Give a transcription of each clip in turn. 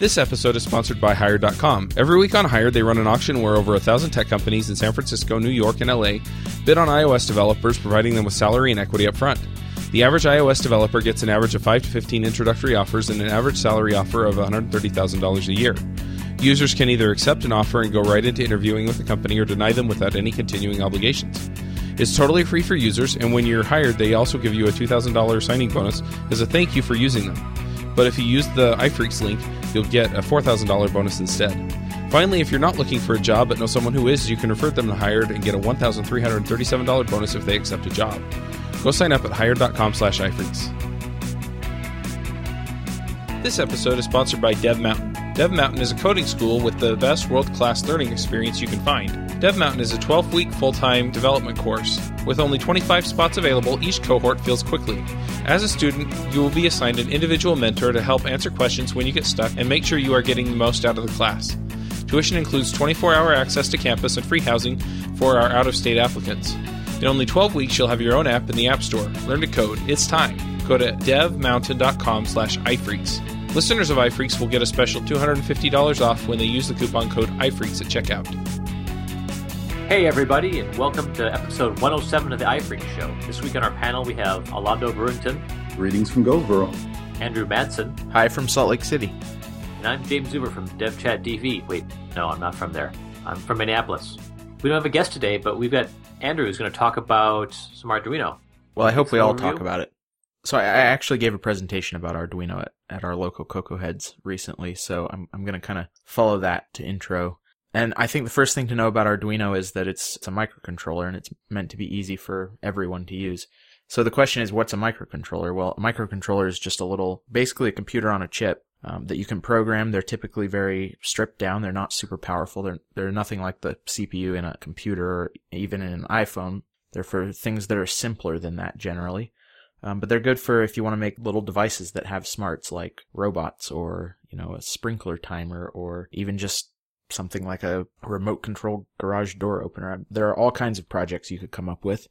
This episode is sponsored by Hired.com. Every week on Hired, they run an auction where over a thousand tech companies in San Francisco, New York, and LA bid on iOS developers, providing them with salary and equity up front. The average iOS developer gets an average of 5 to 15 introductory offers and an average salary offer of $130,000 a year. Users can either accept an offer and go right into interviewing with the company or deny them without any continuing obligations. It's totally free for users, and when you're hired, they also give you a $2,000 signing bonus as a thank you for using them. But if you use the iPhreaks link, you'll get a $4,000 bonus instead. Finally, if you're not looking for a job but know someone who is, you can refer them to Hired and get a $1,337 bonus if they accept a job. Go sign up at hired.com slash iPhreaks. This episode is sponsored by Dev Mountain. Dev Mountain is a coding school with the best world class learning experience you can find. Dev Mountain is a 12 week full time development course. With only 25 spots available, each cohort fills quickly. As a student, you will be assigned an individual mentor to help answer questions when you get stuck and make sure you are getting the most out of the class. Tuition includes 24 hour access to campus and free housing for our out of state applicants. In only 12 weeks, you'll have your own app in the App Store. Learn to code. It's time. Go to devmountain.com slash iPhreaks. Listeners of iPhreaks will get a special $250 off when they use the coupon code iPhreaks at checkout. Hey, everybody, and welcome to episode 107 of the iPhreaks Show. This week on our panel, we have Alondo Brewington, Greetings from Goldsboro. Andrew Madsen, Hi from Salt Lake City. and I'm Jaim Zuber from DevChat.tv. Wait, no, I'm not from there. I'm from Minneapolis. We don't have a guest today, but we've got Andrew who's going to talk about some Arduino. Well, I hope we all Overview? talk about it. So I, I actually gave a presentation about Arduino at, at our local Cocoa Heads recently, so I'm, I'm going to kind of follow that to intro. And I think the first thing to know about Arduino is that it's, it's a microcontroller and it's meant to be easy for everyone to use. So the question is, what's a microcontroller? Well, a microcontroller is just a little, basically a computer on a chip um, that you can program. They're typically very stripped down. They're not super powerful. They're they're nothing like the CPU in a computer or even in an iPhone. They're for things that are simpler than that generally. Um, but they're good for if you want to make little devices that have smarts like robots or, you know, a sprinkler timer or even just something like a remote control garage door opener. There are all kinds of projects you could come up with.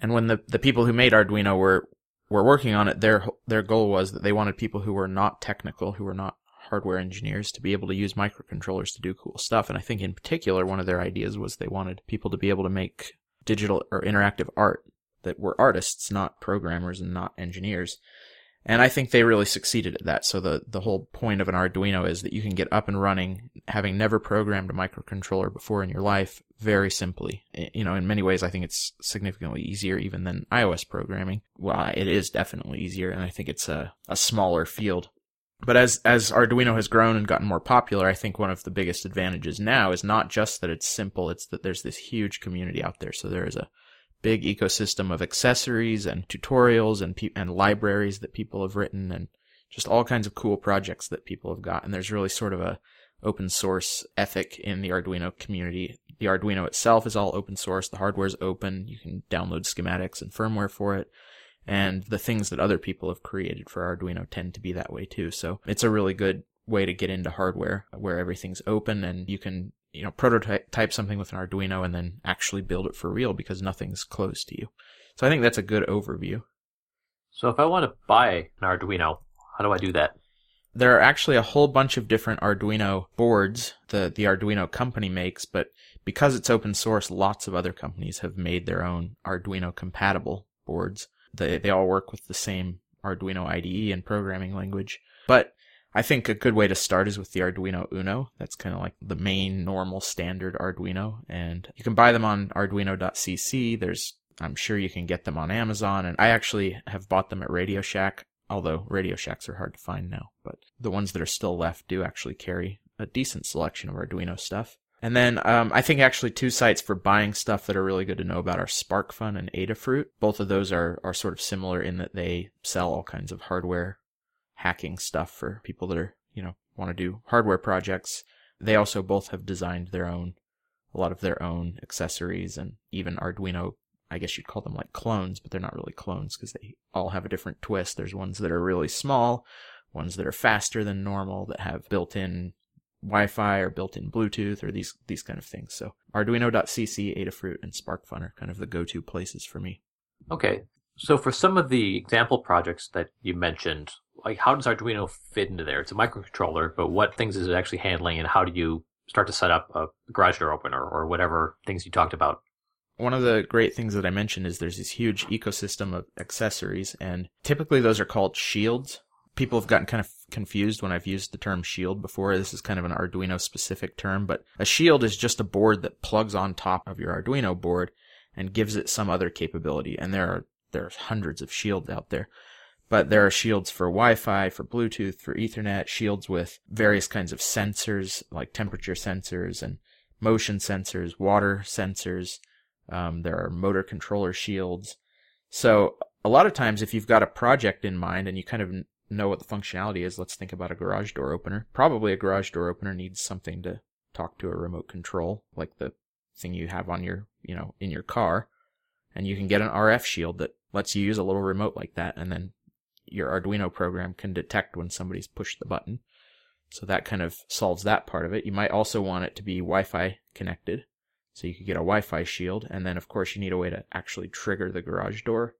And when the, the people who made Arduino were, were working on it, their, their goal was that they wanted people who were not technical, who were not hardware engineers to be able to use microcontrollers to do cool stuff. And I think in particular, one of their ideas was they wanted people to be able to make digital or interactive art that were artists, not programmers and not engineers. And I think they really succeeded at that. So the, the whole point of an Arduino is that you can get up and running, having never programmed a microcontroller before in your life, very simply. You know, in many ways, I think it's significantly easier even than iOS programming. Well, it is definitely easier, and I think it's a, a smaller field. But as as Arduino has grown and gotten more popular, I think one of the biggest advantages now is not just that it's simple, it's that there's this huge community out there. So there is a big ecosystem of accessories and tutorials and pe- and libraries that people have written and just all kinds of cool projects that people have got. And there's really sort of a open source ethic in the Arduino community. The Arduino itself is all open source. The hardware is open. You can download schematics and firmware for it. And the things that other people have created for Arduino tend to be that way too. So it's a really good way to get into hardware where everything's open and you can, you know, prototype type something with an Arduino and then actually build it for real because nothing's closed to you. So I think that's a good overview. So if I want to buy an Arduino, how do I do that? There are actually a whole bunch of different Arduino boards the the Arduino company makes, but because it's open source, lots of other companies have made their own Arduino compatible boards. They they all work with the same Arduino IDE and programming language. But I think a good way to start is with the Arduino Uno. That's kind of like the main normal standard Arduino and you can buy them on arduino.cc. There's I'm sure you can get them on Amazon and I actually have bought them at Radio Shack although Radio Shacks are hard to find now, but the ones that are still left do actually carry a decent selection of Arduino stuff. And then um, I think actually two sites for buying stuff that are really good to know about are SparkFun and Adafruit. Both of those are, are sort of similar in that they sell all kinds of hardware hacking stuff for people that are, you know, want to do hardware projects. They also both have designed their own, a lot of their own accessories and even Arduino I guess you'd call them like clones, but they're not really clones because they all have a different twist. There's ones that are really small, ones that are faster than normal, that have built-in Wi-Fi or built-in Bluetooth or these these kind of things. So Arduino.cc, Adafruit, and SparkFun are kind of the go-to places for me. Okay. So for some of the example projects that you mentioned, like how does Arduino fit into there? It's a microcontroller, but what things is it actually handling and how do you start to set up a garage door opener or whatever things you talked about? One of the great things that I mentioned is there's this huge ecosystem of accessories and typically those are called shields. People have gotten kind of confused when I've used the term shield before. This is kind of an Arduino specific term, but a shield is just a board that plugs on top of your Arduino board and gives it some other capability. And there are there's hundreds of shields out there. But there are shields for Wi-Fi, for Bluetooth, for Ethernet, shields with various kinds of sensors, like temperature sensors and motion sensors, water sensors. Um, there are motor controller shields. So a lot of times, if you've got a project in mind and you kind of know what the functionality is, let's think about a garage door opener. Probably a garage door opener needs something to talk to a remote control, like the thing you have on your, you know, in your car. And you can get an RF shield that lets you use a little remote like that, and then your Arduino program can detect when somebody's pushed the button. So that kind of solves that part of it. You might also want it to be Wi-Fi connected. So you could get a Wi-Fi shield, and then of course you need a way to actually trigger the garage door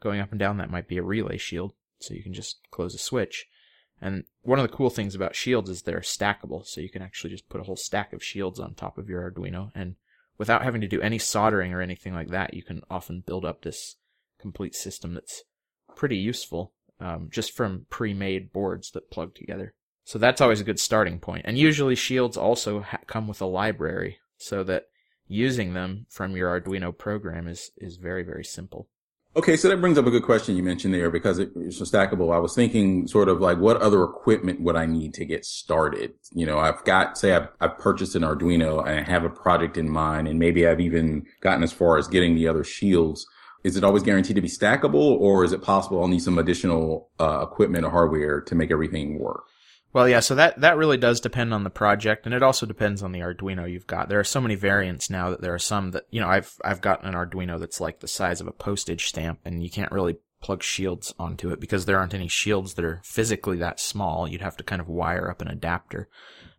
going up and down. That might be a relay shield, so you can just close a switch. And one of the cool things about shields is they're stackable, so you can actually just put a whole stack of shields on top of your Arduino, and without having to do any soldering or anything like that, you can often build up this complete system that's pretty useful um, just from pre-made boards that plug together. So that's always a good starting point. And usually shields also ha- come with a library so that using them from your Arduino program is, is very, very simple. Okay, so that brings up a good question you mentioned there because it, it's so stackable. I was thinking sort of like what other equipment would I need to get started? You know, I've got, say I've, I've purchased an Arduino and I have a project in mind and maybe I've even gotten as far as getting the other shields is it always guaranteed to be stackable or is it possible I'll need some additional uh, equipment or hardware to make everything work? Well, yeah, so that, that really does depend on the project and it also depends on the Arduino you've got. There are so many variants now that there are some that, you know, I've, I've gotten an Arduino that's like the size of a postage stamp and you can't really plug shields onto it because there aren't any shields that are physically that small. You'd have to kind of wire up an adapter.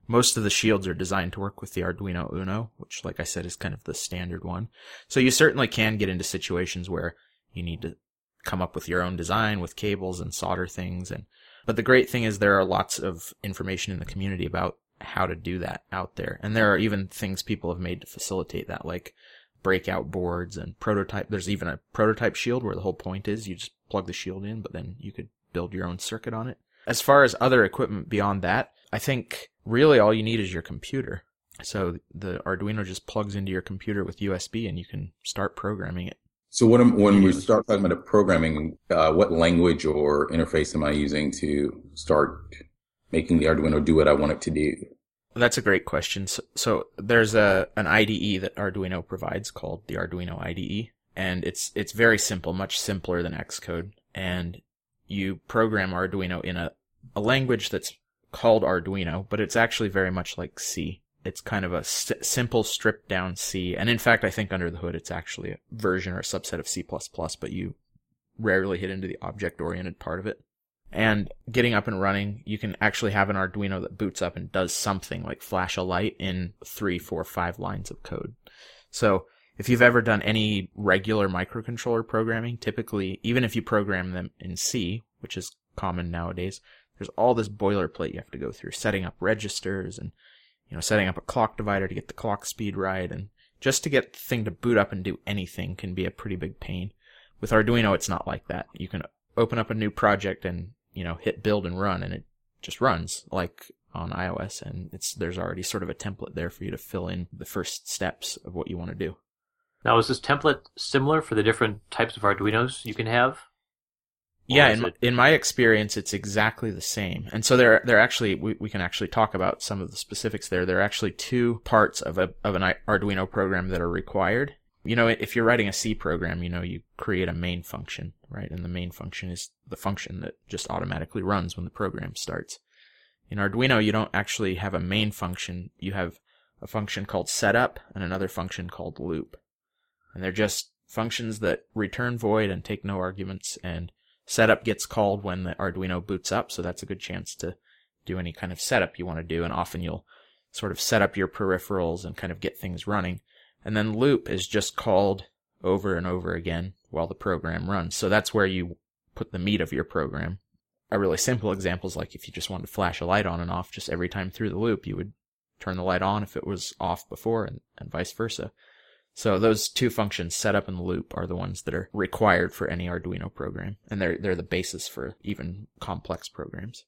Most of the shields are designed to work with the Arduino Uno, which, like I said, is kind of the standard one. So you certainly can get into situations where you need to come up with your own design with cables and solder things. And, but the great thing is there are lots of information in the community about how to do that out there. And there are even things people have made to facilitate that, like breakout boards and prototype. There's even a prototype shield where the whole point is you just plug the shield in, but then you could build your own circuit on it. As far as other equipment beyond that, I think really all you need is your computer. So the Arduino just plugs into your computer with USB and you can start programming it. So what am, when we start talking about programming, uh, what language or interface am I using to start making the Arduino do what I want it to do? That's a great question. So, so there's a an IDE that Arduino provides called the Arduino IDE, and it's it's very simple, much simpler than Xcode. And you program Arduino in a, a language that's called Arduino, but it's actually very much like C. It's kind of a simple stripped down C. And in fact, I think under the hood, it's actually a version or a subset of C++, but you rarely hit into the object oriented part of it. And getting up and running, you can actually have an Arduino that boots up and does something like flash a light in three, four, five lines of code. So if you've ever done any regular microcontroller programming, typically, even if you program them in C, which is common nowadays, there's all this boilerplate you have to go through, setting up registers and, you know, setting up a clock divider to get the clock speed right. And just to get the thing to boot up and do anything can be a pretty big pain. With Arduino, it's not like that. You can open up a new project and, you know, hit build and run and it just runs like on iOS and it's, there's already sort of a template there for you to fill in the first steps of what you want to do. Now, is this template similar for the different types of Arduinos you can have? Yeah, in, it... in my experience, it's exactly the same. And so there, there actually, we, we can actually talk about some of the specifics there. There are actually two parts of a, of an Arduino program that are required. You know, if you're writing a C program, you know, you create a main function, right? And the main function is the function that just automatically runs when the program starts. In Arduino, you don't actually have a main function. You have a function called setup and another function called loop. And they're just functions that return void and take no arguments and Setup gets called when the Arduino boots up, so that's a good chance to do any kind of setup you want to do, and often you'll sort of set up your peripherals and kind of get things running. And then loop is just called over and over again while the program runs. So that's where you put the meat of your program. A really simple example is like if you just wanted to flash a light on and off just every time through the loop, you would turn the light on if it was off before and, and vice versa. So those two functions set up in the loop are the ones that are required for any Arduino program, and they're they're the basis for even complex programs.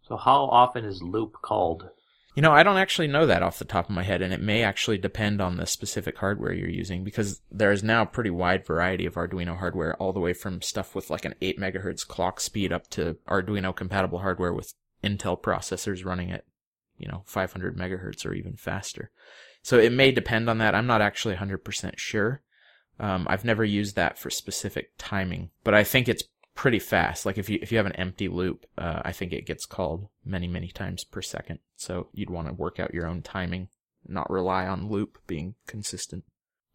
So how often is loop called? You know, I don't actually know that off the top of my head, and it may actually depend on the specific hardware you're using because there is now a pretty wide variety of Arduino hardware, all the way from stuff with like an 8 megahertz clock speed up to Arduino compatible hardware with Intel processors running at, you know, 500 megahertz or even faster. So it may depend on that. I'm not actually 100% sure. Um, I've never used that for specific timing, but I think it's pretty fast. Like if you if you have an empty loop, uh, I think it gets called many many times per second. So you'd want to work out your own timing, not rely on loop being consistent.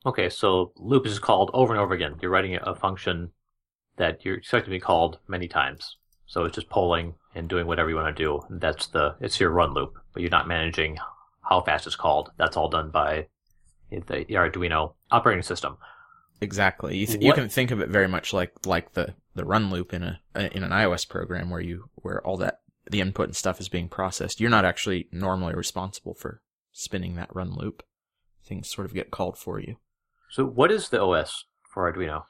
Okay, so loop is called over and over again. You're writing a function that you're expected to be called many times. So it's just polling and doing whatever you want to do. That's the it's your run loop, but you're not managing how fast it's called. That's all done by the Arduino operating system. Exactly. You, th- you can think of it very much like like the, the run loop in a in an iOS program where you where all that the input and stuff is being processed. You're not actually normally responsible for spinning that run loop. Things sort of get called for you. So what is the OS for Arduino?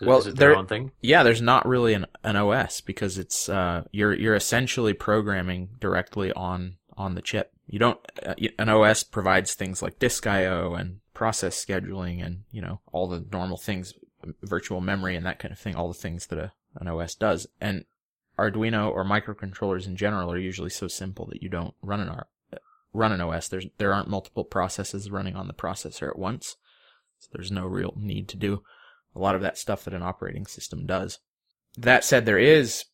Is, well, is it their there- own thing? Yeah, there's not really an, an OS because it's uh you're you're essentially programming directly on on the chip. You don't uh, an OS provides things like disk I/O and process scheduling and you know all the normal things, virtual memory and that kind of thing, all the things that a, an OS does. And Arduino or microcontrollers in general are usually so simple that you don't run an R- run an OS. There's there aren't multiple processes running on the processor at once, so there's no real need to do a lot of that stuff that an operating system does. That said, there is,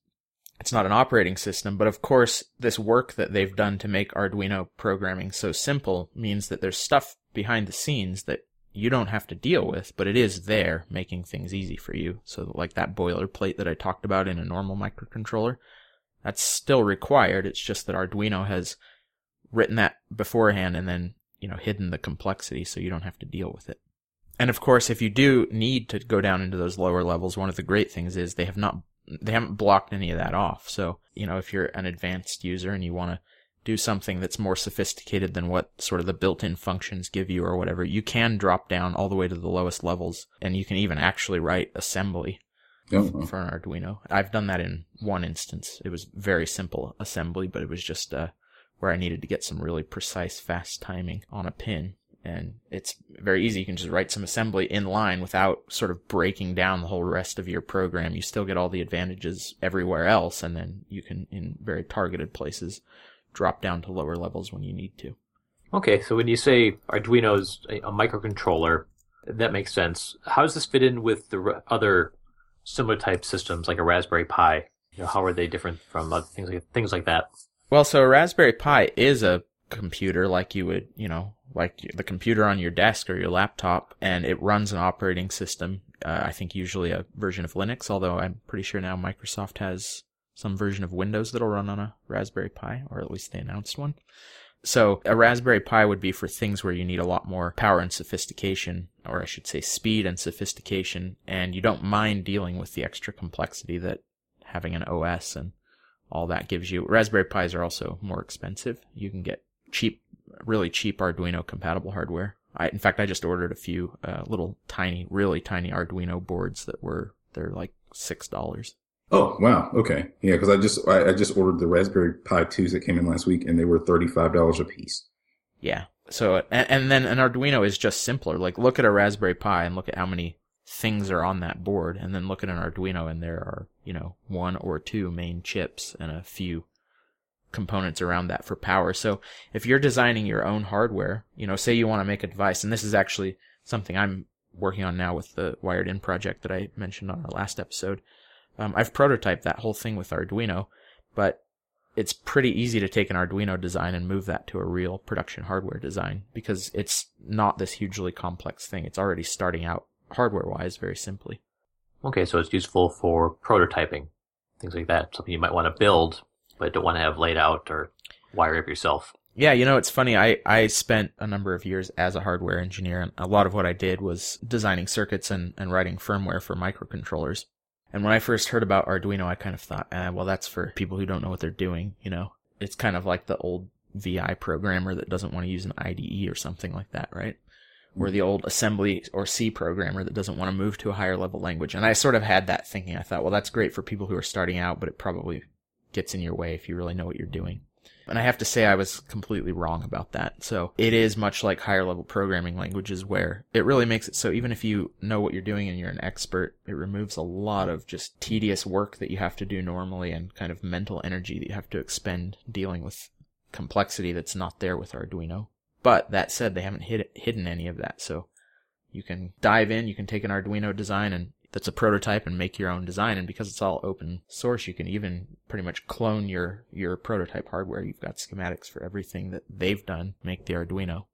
it's not an operating system, but of course, this work that they've done to make Arduino programming so simple means that there's stuff behind the scenes that you don't have to deal with, but it is there making things easy for you. So like that boilerplate that I talked about in a normal microcontroller, that's still required. It's just that Arduino has written that beforehand and then, you know, hidden the complexity so you don't have to deal with it. And of course, if you do need to go down into those lower levels, one of the great things is they have not, they haven't blocked any of that off. So, you know, if you're an advanced user and you want to do something that's more sophisticated than what sort of the built-in functions give you or whatever, you can drop down all the way to the lowest levels and you can even actually write assembly Oh, for an Arduino. I've done that in one instance. It was very simple assembly, but it was just uh, where I needed to get some really precise, fast timing on a pin. And it's very easy. You can just write some assembly in line without sort of breaking down the whole rest of your program. You still get all the advantages everywhere else, and then you can, in very targeted places, drop down to lower levels when you need to. Okay, so when you say Arduino's a, a microcontroller, that makes sense. How does this fit in with the other similar type systems like a Raspberry Pi? You know, how are they different from other things like things like that? Well, so a Raspberry Pi is a computer like you would, you know, like the computer on your desk or your laptop, and it runs an operating system. Uh, I think usually a version of Linux, although I'm pretty sure now Microsoft has some version of Windows that'll run on a Raspberry Pi, or at least they announced one. So a Raspberry Pi would be for things where you need a lot more power and sophistication, or I should say speed and sophistication, and you don't mind dealing with the extra complexity that having an OS and all that gives you. Raspberry Pis are also more expensive. You can get cheap, really cheap Arduino compatible hardware. I, in fact, I just ordered a few uh, little tiny, really tiny Arduino boards that were they're like six dollars. Oh wow, okay, yeah. Because I just I, I just ordered the Raspberry Pi twos that came in last week, and they were thirty five dollars a piece. Yeah. So and, and then an Arduino is just simpler. Like look at a Raspberry Pi and look at how many things are on that board, and then look at an Arduino and there are you know one or two main chips and a few components around that for power. So if you're designing your own hardware, you know, say you want to make a device, and this is actually something I'm working on now with the Wired In project that I mentioned on our last episode. Um, I've prototyped that whole thing with Arduino, but it's pretty easy to take an Arduino design and move that to a real production hardware design because it's not this hugely complex thing. It's already starting out hardware wise very simply. Okay, so it's useful for prototyping, things like that. Something you might want to build, but don't want to have laid out or wire up yourself. Yeah, you know, it's funny. I, I spent a number of years as a hardware engineer, and a lot of what I did was designing circuits and, and writing firmware for microcontrollers. And when I first heard about Arduino, I kind of thought, eh, well, that's for people who don't know what they're doing, you know? It's kind of like the old VI programmer that doesn't want to use an IDE or something like that, right? Or the old assembly or C programmer that doesn't want to move to a higher level language. And I sort of had that thinking. I thought, well, that's great for people who are starting out, but it probably gets in your way if you really know what you're doing. And I have to say I was completely wrong about that. So it is much like higher level programming languages where it really makes it so even if you know what you're doing and you're an expert, it removes a lot of just tedious work that you have to do normally and kind of mental energy that you have to expend dealing with complexity that's not there with Arduino. But that said, they haven't hid- hidden any of that. So you can dive in, you can take an Arduino design and that's a prototype and make your own design. And because it's all open source, you can even pretty much clone your, your prototype hardware. You've got schematics for everything that they've done, make the Arduino.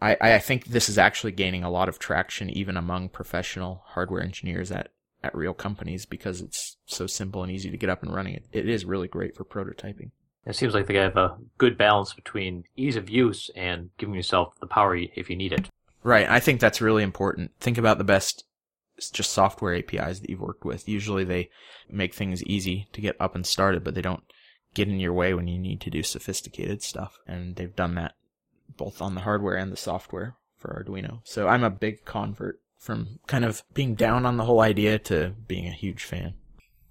I, I think this is actually gaining a lot of traction even among professional hardware engineers at, at real companies because it's so simple and easy to get up and running. It, it is really great for prototyping. It seems like they have a good balance between ease of use and giving yourself the power if you need it. Right. I think that's really important. Think about the best just software APIs that you've worked with. Usually they make things easy to get up and started, but they don't get in your way when you need to do sophisticated stuff. And they've done that both on the hardware and the software for Arduino. So I'm a big convert from kind of being down on the whole idea to being a huge fan.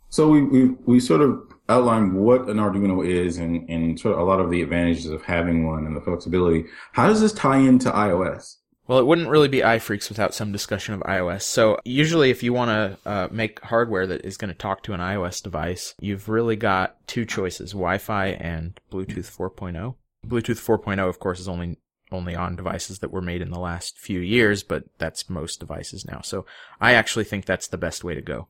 So we we we sort of outlined what an Arduino is and and sort of a lot of the advantages of having one and the flexibility. How does this tie into iOS? Well, it wouldn't really be iPhreaks without some discussion of iOS. So usually if you want to uh, make hardware that is going to talk to an iOS device, you've really got two choices, Wi-Fi and Bluetooth 4.0. Bluetooth 4.0, of course, is only only on devices that were made in the last few years, but that's most devices now. So I actually think that's the best way to go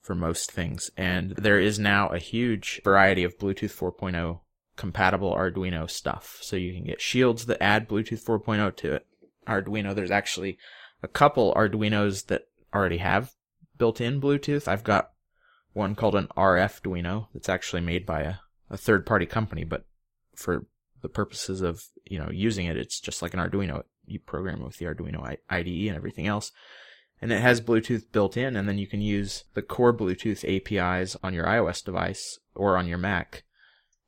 for most things. And there is now a huge variety of Bluetooth 4.0 compatible Arduino stuff. So you can get shields that add Bluetooth 4.0 to it. Arduino, there's actually a couple Arduinos that already have built-in Bluetooth. I've got one called an RF RFduino that's actually made by a, a third-party company, but for the purposes of, you know, using it, it's just like an Arduino. You program it with the Arduino IDE and everything else. And it has Bluetooth built in, and then you can use the core Bluetooth APIs on your iOS device or on your Mac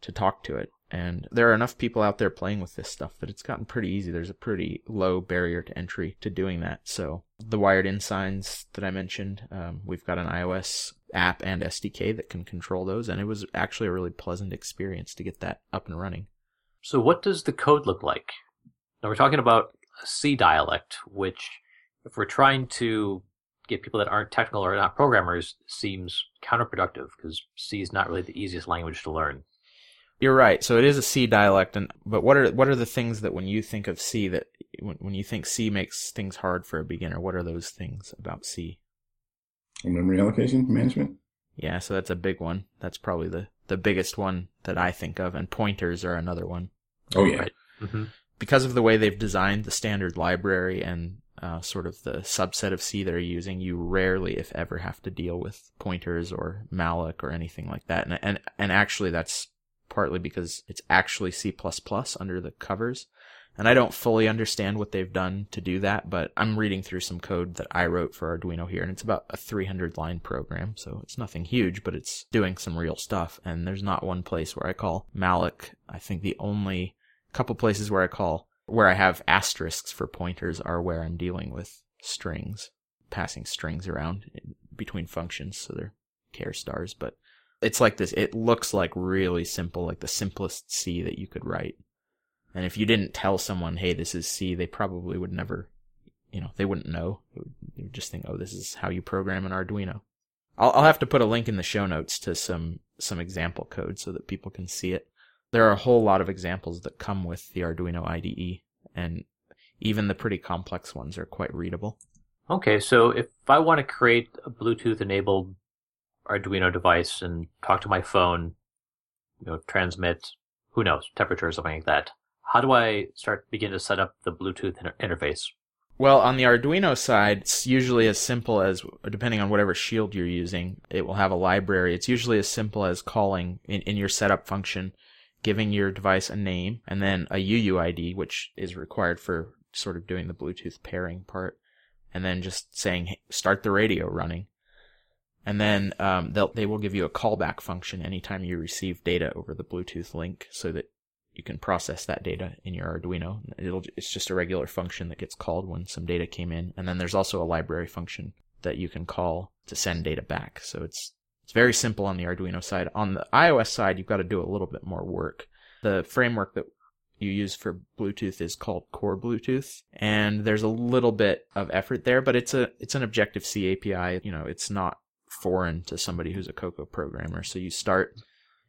to talk to it. And there are enough people out there playing with this stuff that it's gotten pretty easy. There's a pretty low barrier to entry to doing that. So the wired in signs that I mentioned, um, we've got an iOS app and SDK that can control those. And it was actually a really pleasant experience to get that up and running. So what does the code look like? Now we're talking about C dialect, which if we're trying to get people that aren't technical or not programmers seems counterproductive because C is not really the easiest language to learn. You're right. So it is a C dialect, and but what are what are the things that when you think of C that when, when you think C makes things hard for a beginner? What are those things about C? Memory allocation management. Yeah, so that's a big one. That's probably the the biggest one that I think of, and pointers are another one. Oh yeah. Right. Mm-hmm. Because of the way they've designed the standard library and uh, sort of the subset of C they're using, you rarely, if ever, have to deal with pointers or malloc or anything like that. And and and actually, that's partly because it's actually C++ under the covers. And I don't fully understand what they've done to do that, but I'm reading through some code that I wrote for Arduino here, and it's about a 300 line program, so it's nothing huge, but it's doing some real stuff. And there's not one place where I call malloc. I think the only couple places where I call, where I have asterisks for pointers are where I'm dealing with strings, passing strings around between functions, so they're char stars, but it's like this. It looks like really simple, like the simplest C that you could write. And if you didn't tell someone, hey, this is C, they probably would never, you know, they wouldn't know. They would, they would just think, oh, this is how you program an Arduino. I'll, I'll have to put a link in the show notes to some, some example code so that people can see it. There are a whole lot of examples that come with the Arduino IDE, and even the pretty complex ones are quite readable. Okay, so if I want to create a Bluetooth enabled Arduino device and talk to my phone, you know, transmit, who knows, temperature or something like that. How do I start begin to set up the Bluetooth inter- interface? Well, on the Arduino side, it's usually as simple as, depending on whatever shield you're using, it will have a library. It's usually as simple as calling in, in your setup function, giving your device a name and then a UUID, which is required for sort of doing the Bluetooth pairing part, and then just saying "Hey, start the radio running. And then um, they'll they will give you a callback function anytime you receive data over the Bluetooth link, so that you can process that data in your Arduino. It'll it's just a regular function that gets called when some data came in, and then there's also a library function that you can call to send data back. So it's it's very simple on the Arduino side. On the iOS side, you've got to do a little bit more work. The framework that you use for Bluetooth is called Core Bluetooth, and there's a little bit of effort there, but it's a it's an Objective C API. You know, it's not foreign to somebody who's a Cocoa programmer. So you start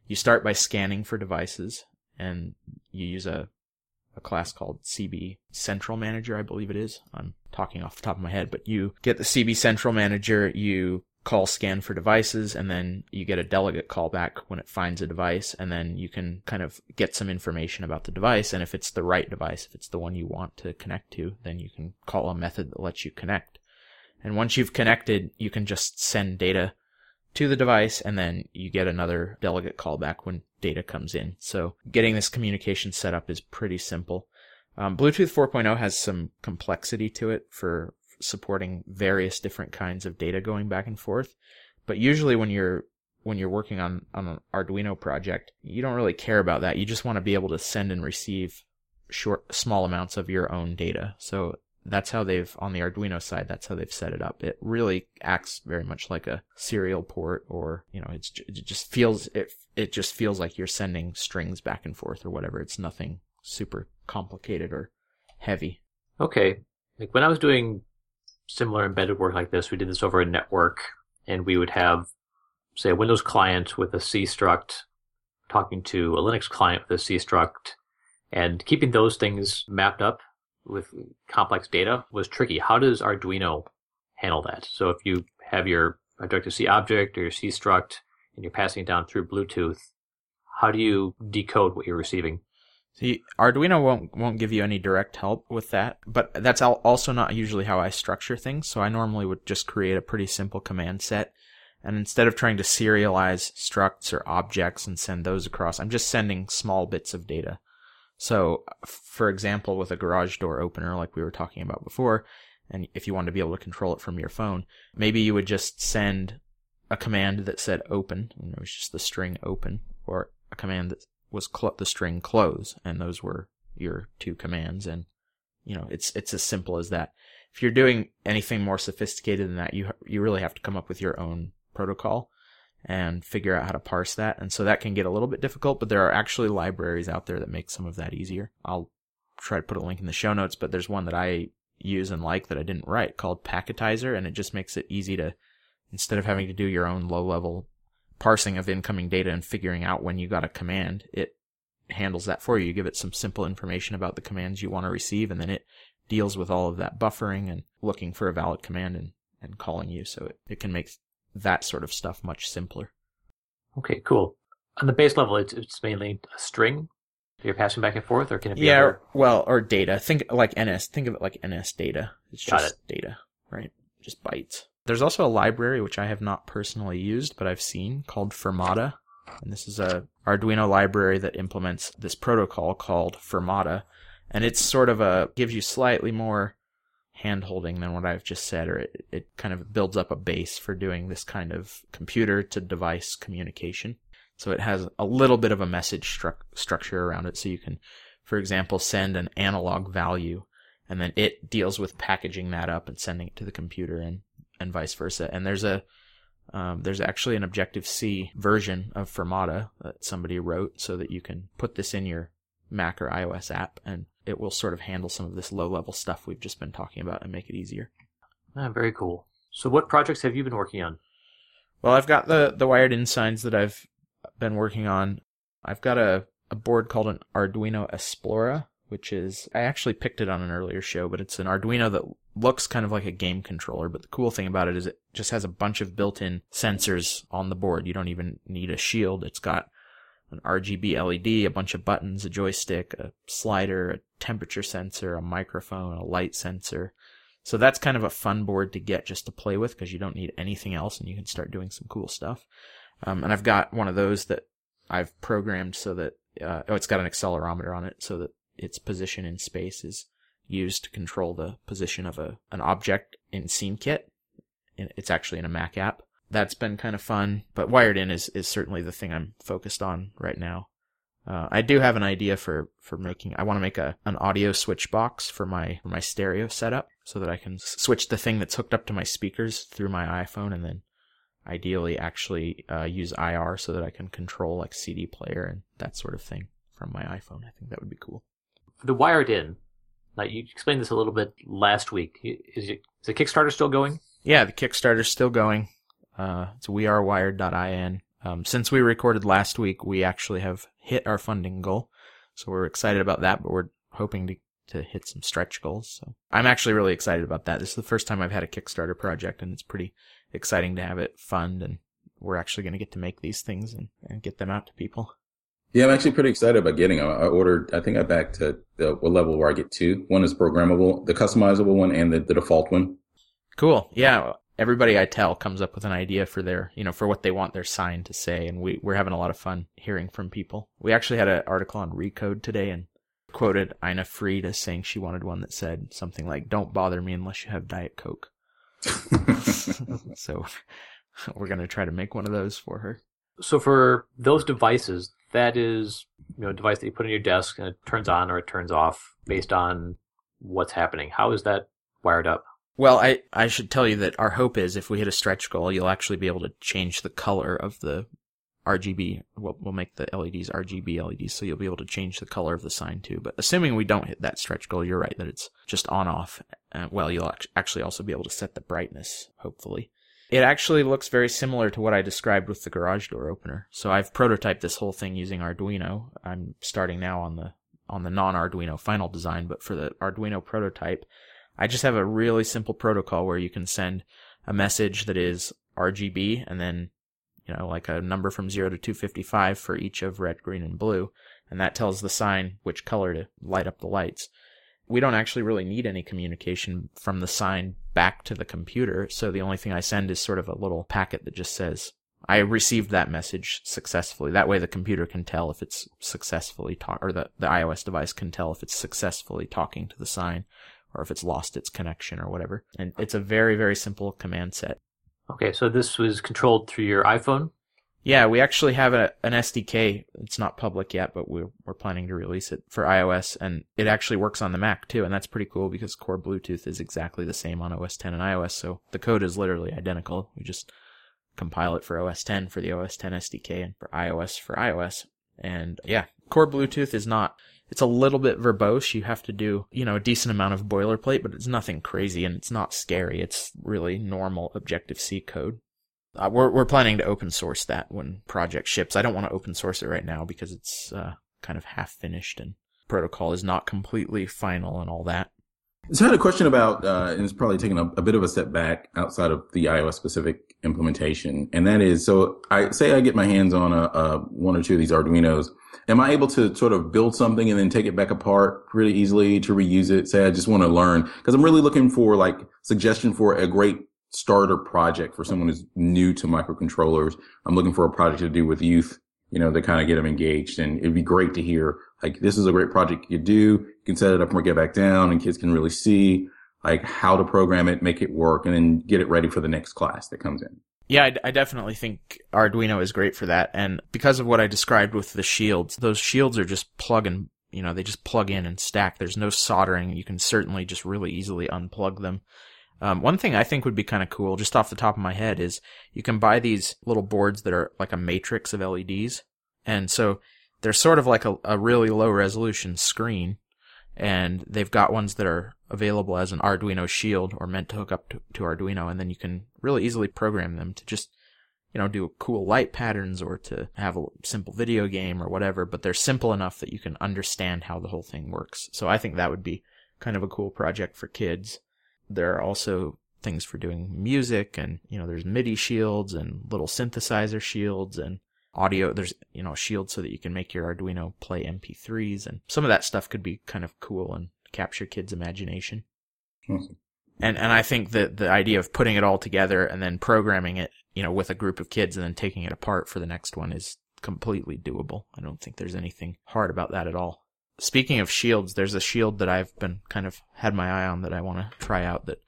you start by scanning for devices, and you use a a class called CB Central Manager, I believe it is. I'm talking off the top of my head, but you get the CB Central Manager, you call scan for devices, and then you get a delegate callback when it finds a device, and then you can kind of get some information about the device. And if it's the right device, if it's the one you want to connect to, then you can call a method that lets you connect. And once you've connected, you can just send data to the device, and then you get another delegate callback when data comes in. So getting this communication set up is pretty simple. Um, Bluetooth 4.0 has some complexity to it for supporting various different kinds of data going back and forth. But usually when you're when you're working on, on an Arduino project, you don't really care about that. You just want to be able to send and receive short small amounts of your own data. So that's how they've on the Arduino side. That's how they've set it up. It really acts very much like a serial port, or you know, it's it just feels it it just feels like you're sending strings back and forth or whatever. It's nothing super complicated or heavy. Okay. Like when I was doing similar embedded work like this, we did this over a network, and we would have, say, a Windows client with a C struct talking to a Linux client with a C struct, and keeping those things mapped up with complex data was tricky. How does Arduino handle that? So if you have your Objective C object or your C struct and you're passing it down through Bluetooth, how do you decode what you're receiving? See, Arduino won't won't give you any direct help with that, but that's also not usually how I structure things. So I normally would just create a pretty simple command set, and instead of trying to serialize structs or objects and send those across, I'm just sending small bits of data. So, uh, for example, with a garage door opener, like we were talking about before, and if you wanted to be able to control it from your phone, maybe you would just send a command that said open, and it was just the string open, or a command that was cl- the string close, and those were your two commands. And you know, it's it's as simple as that. If you're doing anything more sophisticated than that, you you really have to come up with your own protocol and figure out how to parse that. And so that can get a little bit difficult, but there are actually libraries out there that make some of that easier. I'll try to put a link in the show notes, but there's one that I use and like that I didn't write called Packetizer, and it just makes it easy to instead of having to do your own low level parsing of incoming data and figuring out when you got a command, it handles that for you. You give it some simple information about the commands you want to receive, and then it deals with all of that buffering and looking for a valid command and, and calling you. So it, it can make that sort of stuff much simpler. Okay, cool. On the base level, it's, it's mainly a string that you're passing back and forth, or can it be Yeah, other- well, or data. Think like NS. Think of it like NS data. It's Got just data, right? Just bytes. There's also a library which I have not personally used, but I've seen called Firmata, and this is a Arduino library that implements this protocol called Firmata, and it's sort of a gives you slightly more hand holding than what I've just said, or it, it kind of builds up a base for doing this kind of computer to device communication. So it has a little bit of a message stru- structure around it. So you can, for example, send an analog value and then it deals with packaging that up and sending it to the computer and, and vice versa. And there's a, um, there's actually an Objective C version of Firmata that somebody wrote so that you can put this in your Mac or iOS app and it will sort of handle some of this low level stuff we've just been talking about and make it easier. Ah, very cool. So, what projects have you been working on? Well, I've got the, the wired in signs that I've been working on. I've got a, a board called an Arduino Esplora, which is, I actually picked it on an earlier show, but it's an Arduino that looks kind of like a game controller. But the cool thing about it is it just has a bunch of built in sensors on the board. You don't even need a shield. It's got an RGB LED, a bunch of buttons, a joystick, a slider, a temperature sensor, a microphone, a light sensor. So that's kind of a fun board to get just to play with because you don't need anything else and you can start doing some cool stuff. Um, and I've got one of those that I've programmed so that uh, oh, it's got an accelerometer on it so that its position in space is used to control the position of a an object in SceneKit. It's actually in a Mac app. That's been kind of fun, but wired in is, is certainly the thing I'm focused on right now. Uh, I do have an idea for, for making, I want to make a, an audio switch box for my, for my stereo setup so that I can switch the thing that's hooked up to my speakers through my iPhone and then ideally actually uh, use IR so that I can control like CD player and that sort of thing from my iPhone. I think that would be cool. The wired in, like you explained this a little bit last week. Is, it, is the Kickstarter still going? Yeah, the Kickstarter's still going. Uh, it's wearewired.in. Um, since we recorded last week, we actually have hit our funding goal. So we're excited about that, but we're hoping to, to hit some stretch goals. So I'm actually really excited about that. This is the first time I've had a Kickstarter project and it's pretty exciting to have it fund and we're actually going to get to make these things and, and get them out to people. Yeah, I'm actually pretty excited about getting them. I ordered, I think I back to the level where I get two. One is programmable, the customizable one and the, the default one. Cool. Yeah everybody I tell comes up with an idea for their, you know, for what they want their sign to say. And we, we're having a lot of fun hearing from people. We actually had an article on Recode today and quoted Ina Fried as saying she wanted one that said something like, don't bother me unless you have Diet Coke. so we're going to try to make one of those for her. So for those devices, that is, you know, a device that you put on your desk and it turns on or it turns off based on what's happening. How is that wired up? Well, I, I should tell you that our hope is if we hit a stretch goal, you'll actually be able to change the color of the RGB. We'll, we'll make the LEDs RGB LEDs, so you'll be able to change the color of the sign too. But assuming we don't hit that stretch goal, you're right that it's just on off. Uh, well, you'll actually also be able to set the brightness, hopefully. It actually looks very similar to what I described with the garage door opener. So I've prototyped this whole thing using Arduino. I'm starting now on the on the non-Arduino final design, but for the Arduino prototype, I just have a really simple protocol where you can send a message that is RGB and then, you know, like a number from 0 to 255 for each of red, green, and blue. And that tells the sign which color to light up the lights. We don't actually really need any communication from the sign back to the computer. So the only thing I send is sort of a little packet that just says, I received that message successfully. That way the computer can tell if it's successfully talk, or the, the iOS device can tell if it's successfully talking to the sign or if it's lost its connection or whatever. And it's a very, very simple command set. Okay, so this was controlled through your iPhone? Yeah, we actually have a, an SDK. It's not public yet, but we're, we're planning to release it for iOS, and it actually works on the Mac too, and that's pretty cool because core Bluetooth is exactly the same on OS 10 and iOS, so the code is literally identical. We just compile it for OS 10 for the OS 10 SDK and for iOS for iOS. And yeah, core Bluetooth is not it's a little bit verbose. You have to do, you know, a decent amount of boilerplate, but it's nothing crazy and it's not scary. It's really normal Objective C code. Uh, we're we're planning to open source that when project ships. I don't want to open source it right now because it's uh, kind of half finished and protocol is not completely final and all that. So I had a question about, uh, and it's probably taking a, a, bit of a step back outside of the iOS specific implementation, and that is, so I say I get my hands on a, a one or two of these Arduinos am I able to sort of build something and then take it back apart pretty easily to reuse it? Say I just want to learn because I'm really looking for like suggestion for a great starter project for someone who's new to microcontrollers. I'm looking for a project to do with youth, you know, to kind of get them engaged. And it'd be great to hear like, this is a great project you do. You can set it up and it back down and kids can really see like how to program it, make it work and then get it ready for the next class that comes in. Yeah, I, I, definitely think Arduino is great for that. And because of what I described with the shields, those shields are just plug and, you know, they just plug in and stack. There's no soldering. You can certainly just really easily unplug them. Um, one thing I think would be kind of cool, just off the top of my head, is you can buy these little boards that are like a matrix of LEDs. And so they're sort of like a, a really low resolution screen and they've got ones that are available as an Arduino shield or meant to hook up to, to, Arduino, and then you can really easily program them to just, you know, do cool light patterns or to have a simple video game or whatever, but they're simple enough that you can understand how the whole thing works. So I think that would be kind of a cool project for kids. There are also things for doing music and, you know, there's MIDI shields and little synthesizer shields and audio. There's, you know, a shield so that you can make your Arduino play MP3s and some of that stuff could be kind of cool and capture kids' imagination. And, and I think that the idea of putting it all together and then programming it, you know, with a group of kids and then taking it apart for the next one is completely doable. I don't think there's anything hard about that at all. Speaking of shields, there's a shield that I've been kind of had my eye on that I want to try out that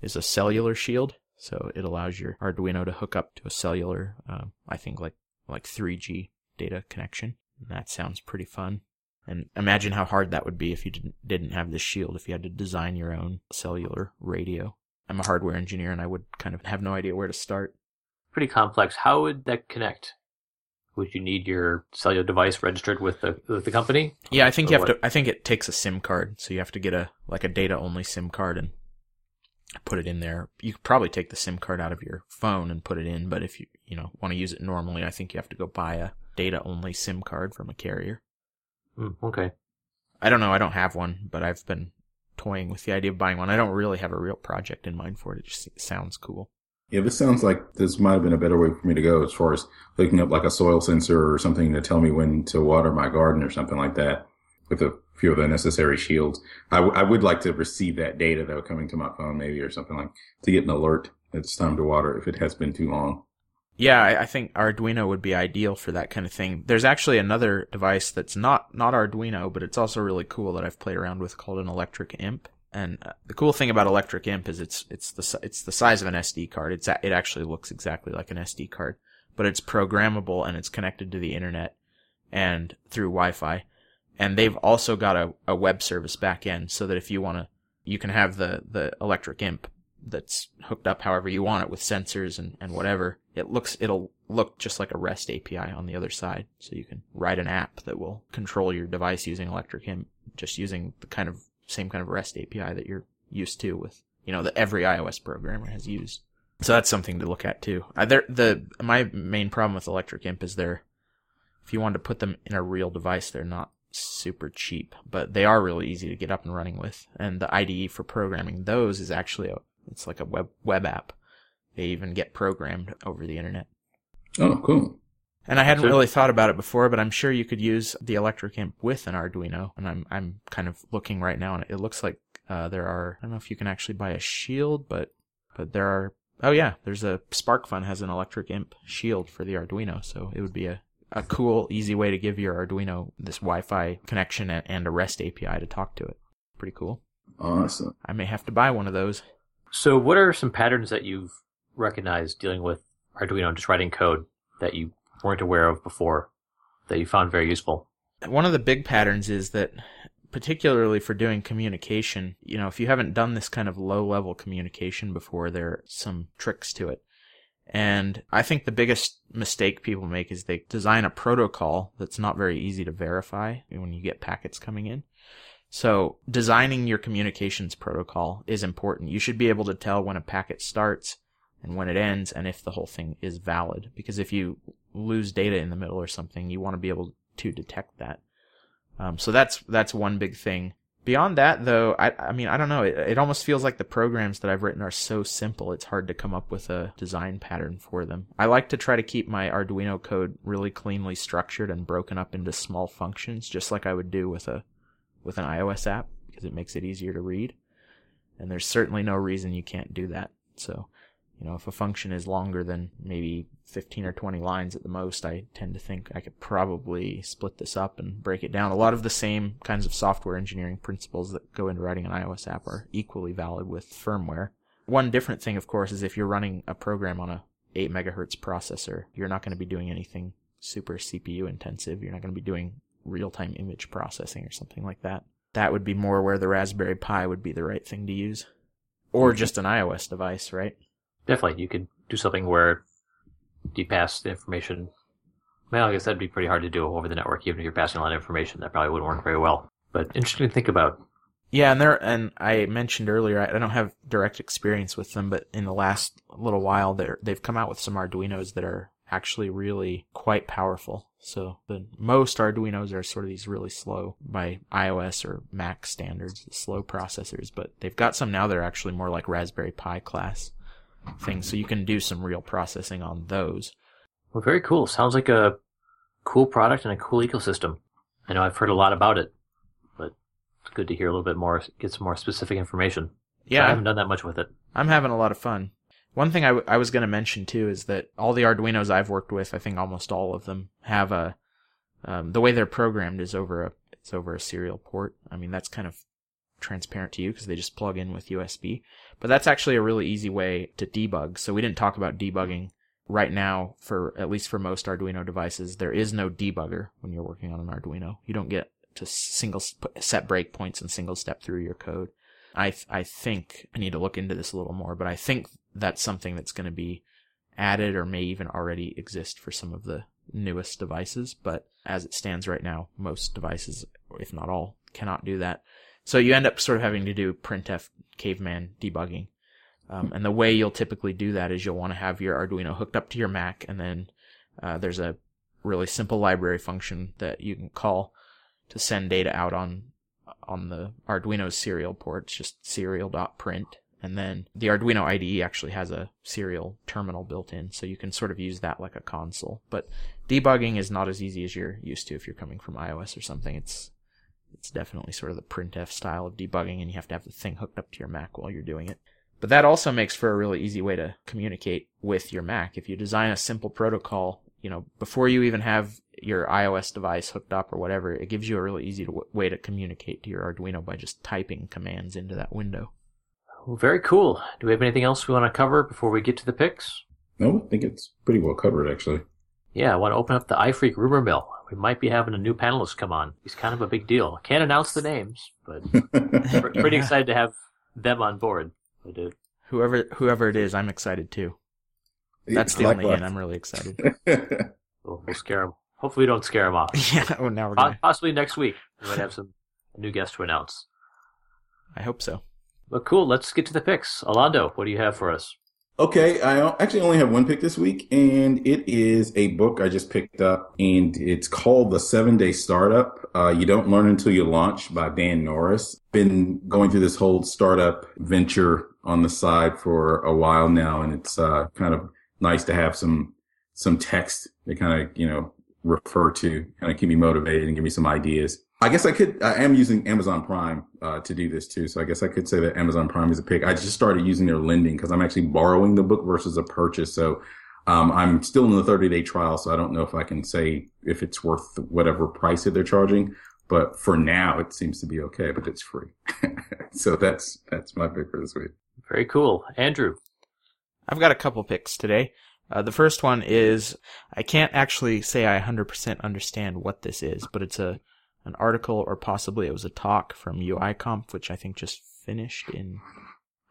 is a cellular shield. So it allows your Arduino to hook up to a cellular, uh, I think like like 3G data connection. And that sounds pretty fun. And imagine how hard that would be if you didn't didn't have this shield. If you had to design your own cellular radio. I'm a hardware engineer, and I would kind of have no idea where to start. Pretty complex. How would that connect? Would you need your cellular device registered with the with the company? Yeah, I think Or you have what? to. I think it takes a SIM card, so you have to get a like a data only SIM card and put it in there. You could probably take the SIM card out of your phone and put it in, but if you you know want to use it normally, I think you have to go buy a data only SIM card from a carrier. Mm, okay. I don't know. I don't have one, but I've been toying with the idea of buying one. I don't really have a real project in mind for it. It just sounds cool. Yeah, this sounds like this might have been a better way for me to go as far as hooking up like a soil sensor or something to tell me when to water my garden or something like that with a few of the necessary shields. I, w- I would like to receive that data though coming to my phone maybe or something like to get an alert that it's time to water if it has been too long. Yeah, I, I think Arduino would be ideal for that kind of thing. There's actually another device that's not not Arduino, but it's also really cool that I've played around with called an Electric Imp. And uh, the cool thing about Electric Imp is it's it's the it's the size of an SD card. It's it actually looks exactly like an SD card, but it's programmable and it's connected to the internet and through Wi-Fi. And they've also got a, a web service back end so that if you want to, you can have the the Electric Imp that's hooked up however you want it with sensors and, and whatever. It looks, it'll look just like a REST API on the other side. So you can write an app that will control your device using Electric Imp, just using the kind of same kind of REST API that you're used to with, you know, that every iOS programmer has used. So that's something to look at too. Uh, they're, the, my main problem with Electric Imp is they're, if you wanted to put them in a real device, they're not super cheap, but they are really easy to get up and running with. And the IDE for programming those is actually a, it's like a web, web app. They even get programmed over the internet. Oh, cool. And I hadn't So- really thought about it before, but I'm sure you could use the electric imp with an Arduino. And I'm I'm kind of looking right now, and it looks like uh, there are. I don't know if you can actually buy a shield, but but there are. Oh yeah, there's a SparkFun has an electric imp shield for the Arduino, so it would be a a cool, easy way to give your Arduino this Wi-Fi connection and, and a REST API to talk to it. Pretty cool. Awesome. I may have to buy one of those. So, what are some patterns that you've recognized dealing with Arduino and just writing code that you weren't aware of before that you found very useful? one of the big patterns is that particularly for doing communication you know if you haven't done this kind of low level communication before there are some tricks to it. And i think the biggest mistake people make is they design a protocol that's not very easy to verify when you get packets coming in. So designing your communications protocol is important. You should be able to tell when a packet starts and when it ends and if the whole thing is valid. Because if you lose data in the middle or something you want to be able to detect that. Um, so that's that's one big thing. Beyond that, though, I I mean I don't know. It, it almost feels like the programs that I've written are so simple. It's hard to come up with a design pattern for them. I like to try to keep my Arduino code really cleanly structured and broken up into small functions, just like I would do with a with an iOS app, because it makes it easier to read. And there's certainly no reason you can't do that. So, you know, if a function is longer than maybe 15 or 20 lines at the most, I tend to think I could probably split this up and break it down. A lot of the same kinds of software engineering principles that go into writing an iOS app are equally valid with firmware. One different thing, of course, is if you're running a program on a 8 megahertz processor, you're not going to be doing anything super CPU intensive. You're not going to be doing real-time image processing or something like that. That would be more where the Raspberry Pi would be the right thing to use. Or mm-hmm. just an iOS device, right? Definitely, you could do something where you pass the information. Well, I guess that'd be pretty hard to do over the network, even if you're passing a lot of information. That probably wouldn't work very well. But interesting to think about. Yeah, and there and I mentioned earlier I don't have direct experience with them, but in the last little while they they've come out with some Arduinos that are actually really quite powerful. So the most Arduinos are sort of these really slow by iOS or Mac standards, slow processors, but they've got some now that are actually more like Raspberry Pi class things, so you can do some real processing on those. Well, very cool. Sounds like a cool product and a cool ecosystem. I know I've heard a lot about it, but it's good to hear a little bit more, get some more specific information. Yeah. I haven't done that much with it. I'm having a lot of fun. One thing I, w- I was going to mention too is that all the Arduinos I've worked with, I think almost all of them have a um, the way they're programmed is over a it's over a serial port. I mean that's kind of transparent to you because they just plug in with USB. But that's actually a really easy way to debug. So we didn't talk about debugging right now for at least for most Arduino devices. There is no debugger when you're working on an Arduino. You don't get to single set breakpoints and single step through your code. I th- I think I need to look into this a little more, but I think that's something that's going to be added or may even already exist for some of the newest devices. But as it stands right now, most devices, if not all, cannot do that. So you end up sort of having to do printf caveman debugging. Um, and the way you'll typically do that is you'll want to have your Arduino hooked up to your Mac, and then uh, there's a really simple library function that you can call to send data out on on the Arduino serial port. It's just serial.print. And then the Arduino IDE actually has a serial terminal built in, so you can sort of use that like a console. But debugging is not as easy as you're used to if you're coming from iOS or something. It's it's definitely sort of the printf style of debugging, and you have to have the thing hooked up to your Mac while you're doing it. But that also makes for a really easy way to communicate with your Mac. If you design a simple protocol, you know, before you even have your iOS device hooked up or whatever, it gives you a really easy to, way to communicate to your Arduino by just typing commands into that window. Well, very cool. Do we have anything else we want to cover before we get to the picks? No, I think it's pretty well covered, actually. Yeah, I want to open up the iPhreak rumor mill. We might be having a new panelist come on. He's kind of a big deal. Can't announce the names, but pretty excited to have them on board. I do. Whoever whoever it is, I'm excited too. That's the only hint. I'm really excited. we'll, we'll scare them. Hopefully, we don't scare him off. yeah. Oh, now we're gonna... possibly next week we might have some new guests to announce. I hope so. But cool. Let's get to the picks. Alondo, what do you have for us? Okay, I actually only have one pick this week, and it is a book I just picked up, and it's called The Seven Day Startup. Uh, you don't learn until you launch by Dan Norris. Been going through this whole startup venture on the side for a while now, and it's uh, kind of nice to have some some text to kind of you know refer to, kind of keep me motivated and give me some ideas. I guess I could. I am using Amazon Prime uh, to do this too, so I guess I could say that Amazon Prime is a pick. I just started using their lending because I'm actually borrowing the book versus a purchase. So um, I'm still in the 30 day trial, so I don't know if I can say if it's worth whatever price that they're charging. But for now, it seems to be okay. But it's free, so that's that's my pick for this week. Very cool, Andrew. I've got a couple picks today. Uh, the first one is I can't actually say I 100% understand what this is, but it's a an article or possibly it was a talk from UIKonf, which I think just finished in.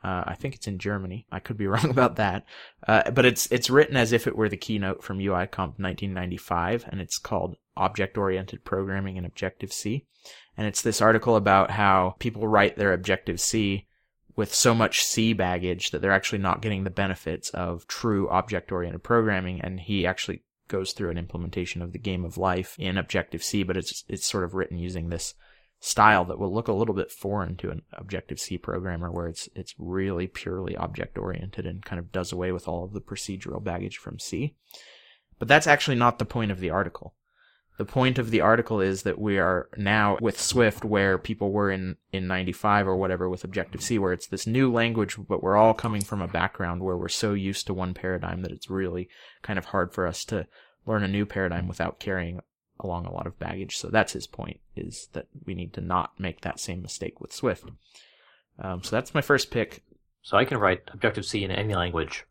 Uh, I think it's in Germany. I could be wrong about that, uh, but it's it's written as if it were the keynote from UIKonf 1995, and it's called Object-Oriented Programming in Objective C, and it's this article about how people write their Objective C with so much C baggage that they're actually not getting the benefits of true object-oriented programming, and he actually goes through an implementation of the game of life in Objective C, but it's it's sort of written using this style that will look a little bit foreign to an Objective C programmer, where it's it's really purely object oriented and kind of does away with all of the procedural baggage from C. But that's actually not the point of the article. The point of the article is that we are now with Swift where people were in, in 95 or whatever with Objective C, where it's this new language, but we're all coming from a background where we're so used to one paradigm that it's really kind of hard for us to learn a new paradigm without carrying along a lot of baggage. So that's his point, is that we need to not make that same mistake with Swift. Um, so that's my first pick. So I can write Objective C in any language.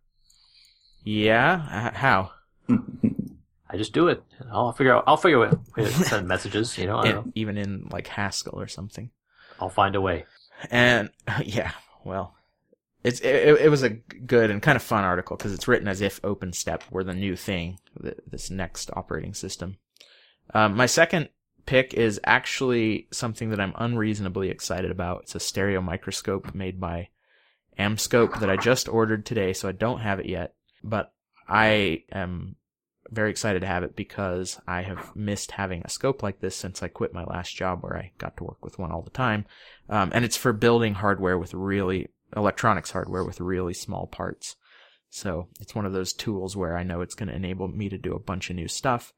Yeah? how? I just do it. I'll figure out. I'll figure out how to send messages. You know, know, even in like Haskell or something. I'll find a way. And yeah, well, it's it, it was a good and kind of fun article because it's written as if OpenStep were the new thing, this next operating system. Um, my second pick is actually something that I'm unreasonably excited about. It's a stereo microscope made by AmScope that I just ordered today, so I don't have it yet, but I am very excited to have it because I have missed having a scope like this since I quit my last job where I got to work with one all the time. Um, and it's for building hardware with really, electronics hardware with really small parts. So it's one of those tools where I know it's going to enable me to do a bunch of new stuff.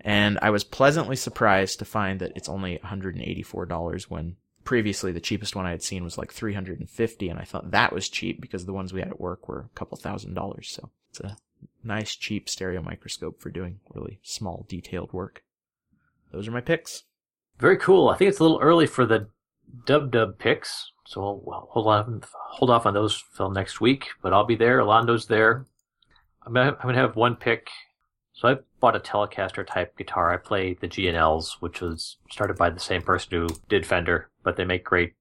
And I was pleasantly surprised to find that it's only $184 when previously the cheapest one I had seen was like 350 and I thought that was cheap because the ones we had at work were a couple thousand dollars. So it's a nice cheap stereo microscope for doing really small detailed work. Those are my picks. Very cool. I think it's a little early for the dub dub picks, so we'll, hold on, hold off on those till next week. But I'll be there. Alondo's there. I'm gonna, I'm gonna have one pick. So I bought a Telecaster type guitar. I play the G&Ls, which was started by the same person who did Fender, but they make great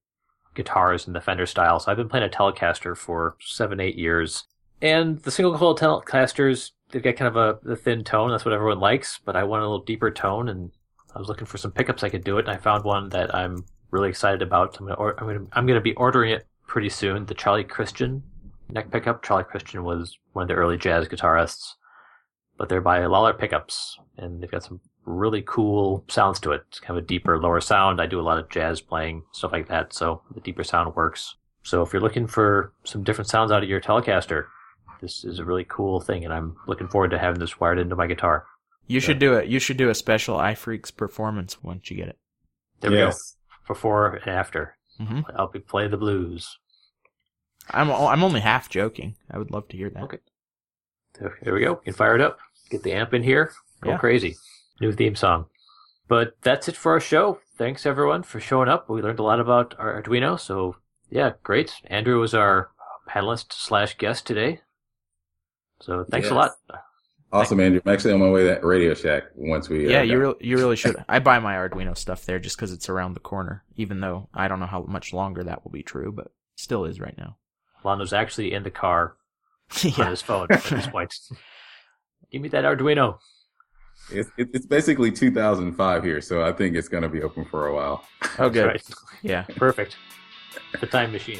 guitars in the Fender style. So I've been playing a Telecaster for seven, eight years. And the single coil Telecasters, they've got kind of a, a thin tone. That's what everyone likes, but I want a little deeper tone and I was looking for some pickups I could do it, and I found one that I'm really excited about. I'm gonna, I'm gonna, I'm gonna be ordering it pretty soon. The Charlie Christian neck pickup. Charlie Christian was one of the early jazz guitarists, but they're by Lollar Pickups, and they've got some really cool sounds to it. It's kind of a deeper, lower sound. I do a lot of jazz playing, stuff like that, so the deeper sound works. So if you're looking for some different sounds out of your Telecaster, this is a really cool thing, and I'm looking forward to having this wired into my guitar. You should do it. You should do a special iPhreaks performance once you get it. There Yes. we go. Before and after. hmm I'll be play the blues. I'm o- I'm only half joking. I would love to hear that. Okay. There, there we go. You can fire it up. Get the amp in here. Go Yeah. crazy. New theme song. But that's it for our show. Thanks everyone for showing up. We learned a lot about our Arduino. So yeah, great. Andrew was our panelist slash guest today. So thanks a lot. Awesome, Andrew. I'm actually on my way to that Radio Shack once we. uh, Yeah, you got- really you really should. I buy my Arduino stuff there just because it's around the corner. Even though I don't know how much longer that will be true, but still is right now. Londo's actually in the car on his phone at this point. Give me that Arduino. It's, it- it's basically 2005 here, so I think it's going to be open for a while. Oh, good. Right. Yeah. Perfect. The time machine.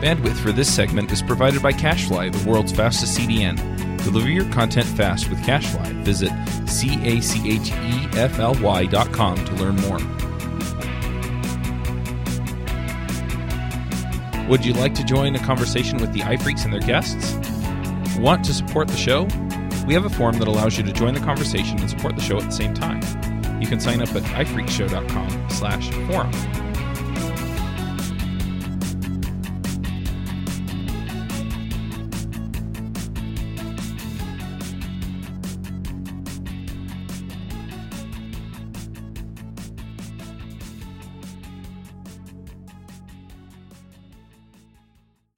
Bandwidth for this segment is provided by CacheFly, the world's fastest CDN. Deliver your content fast with CacheFly. Visit C-A-C-H-E-F-L-Y dot com to learn more. Would you like to join a conversation with the iPhreaks and their guests? Want to support the show? We have a form that allows you to join the conversation and support the show at the same time. You can sign up at iPhreakshow.com slash forum.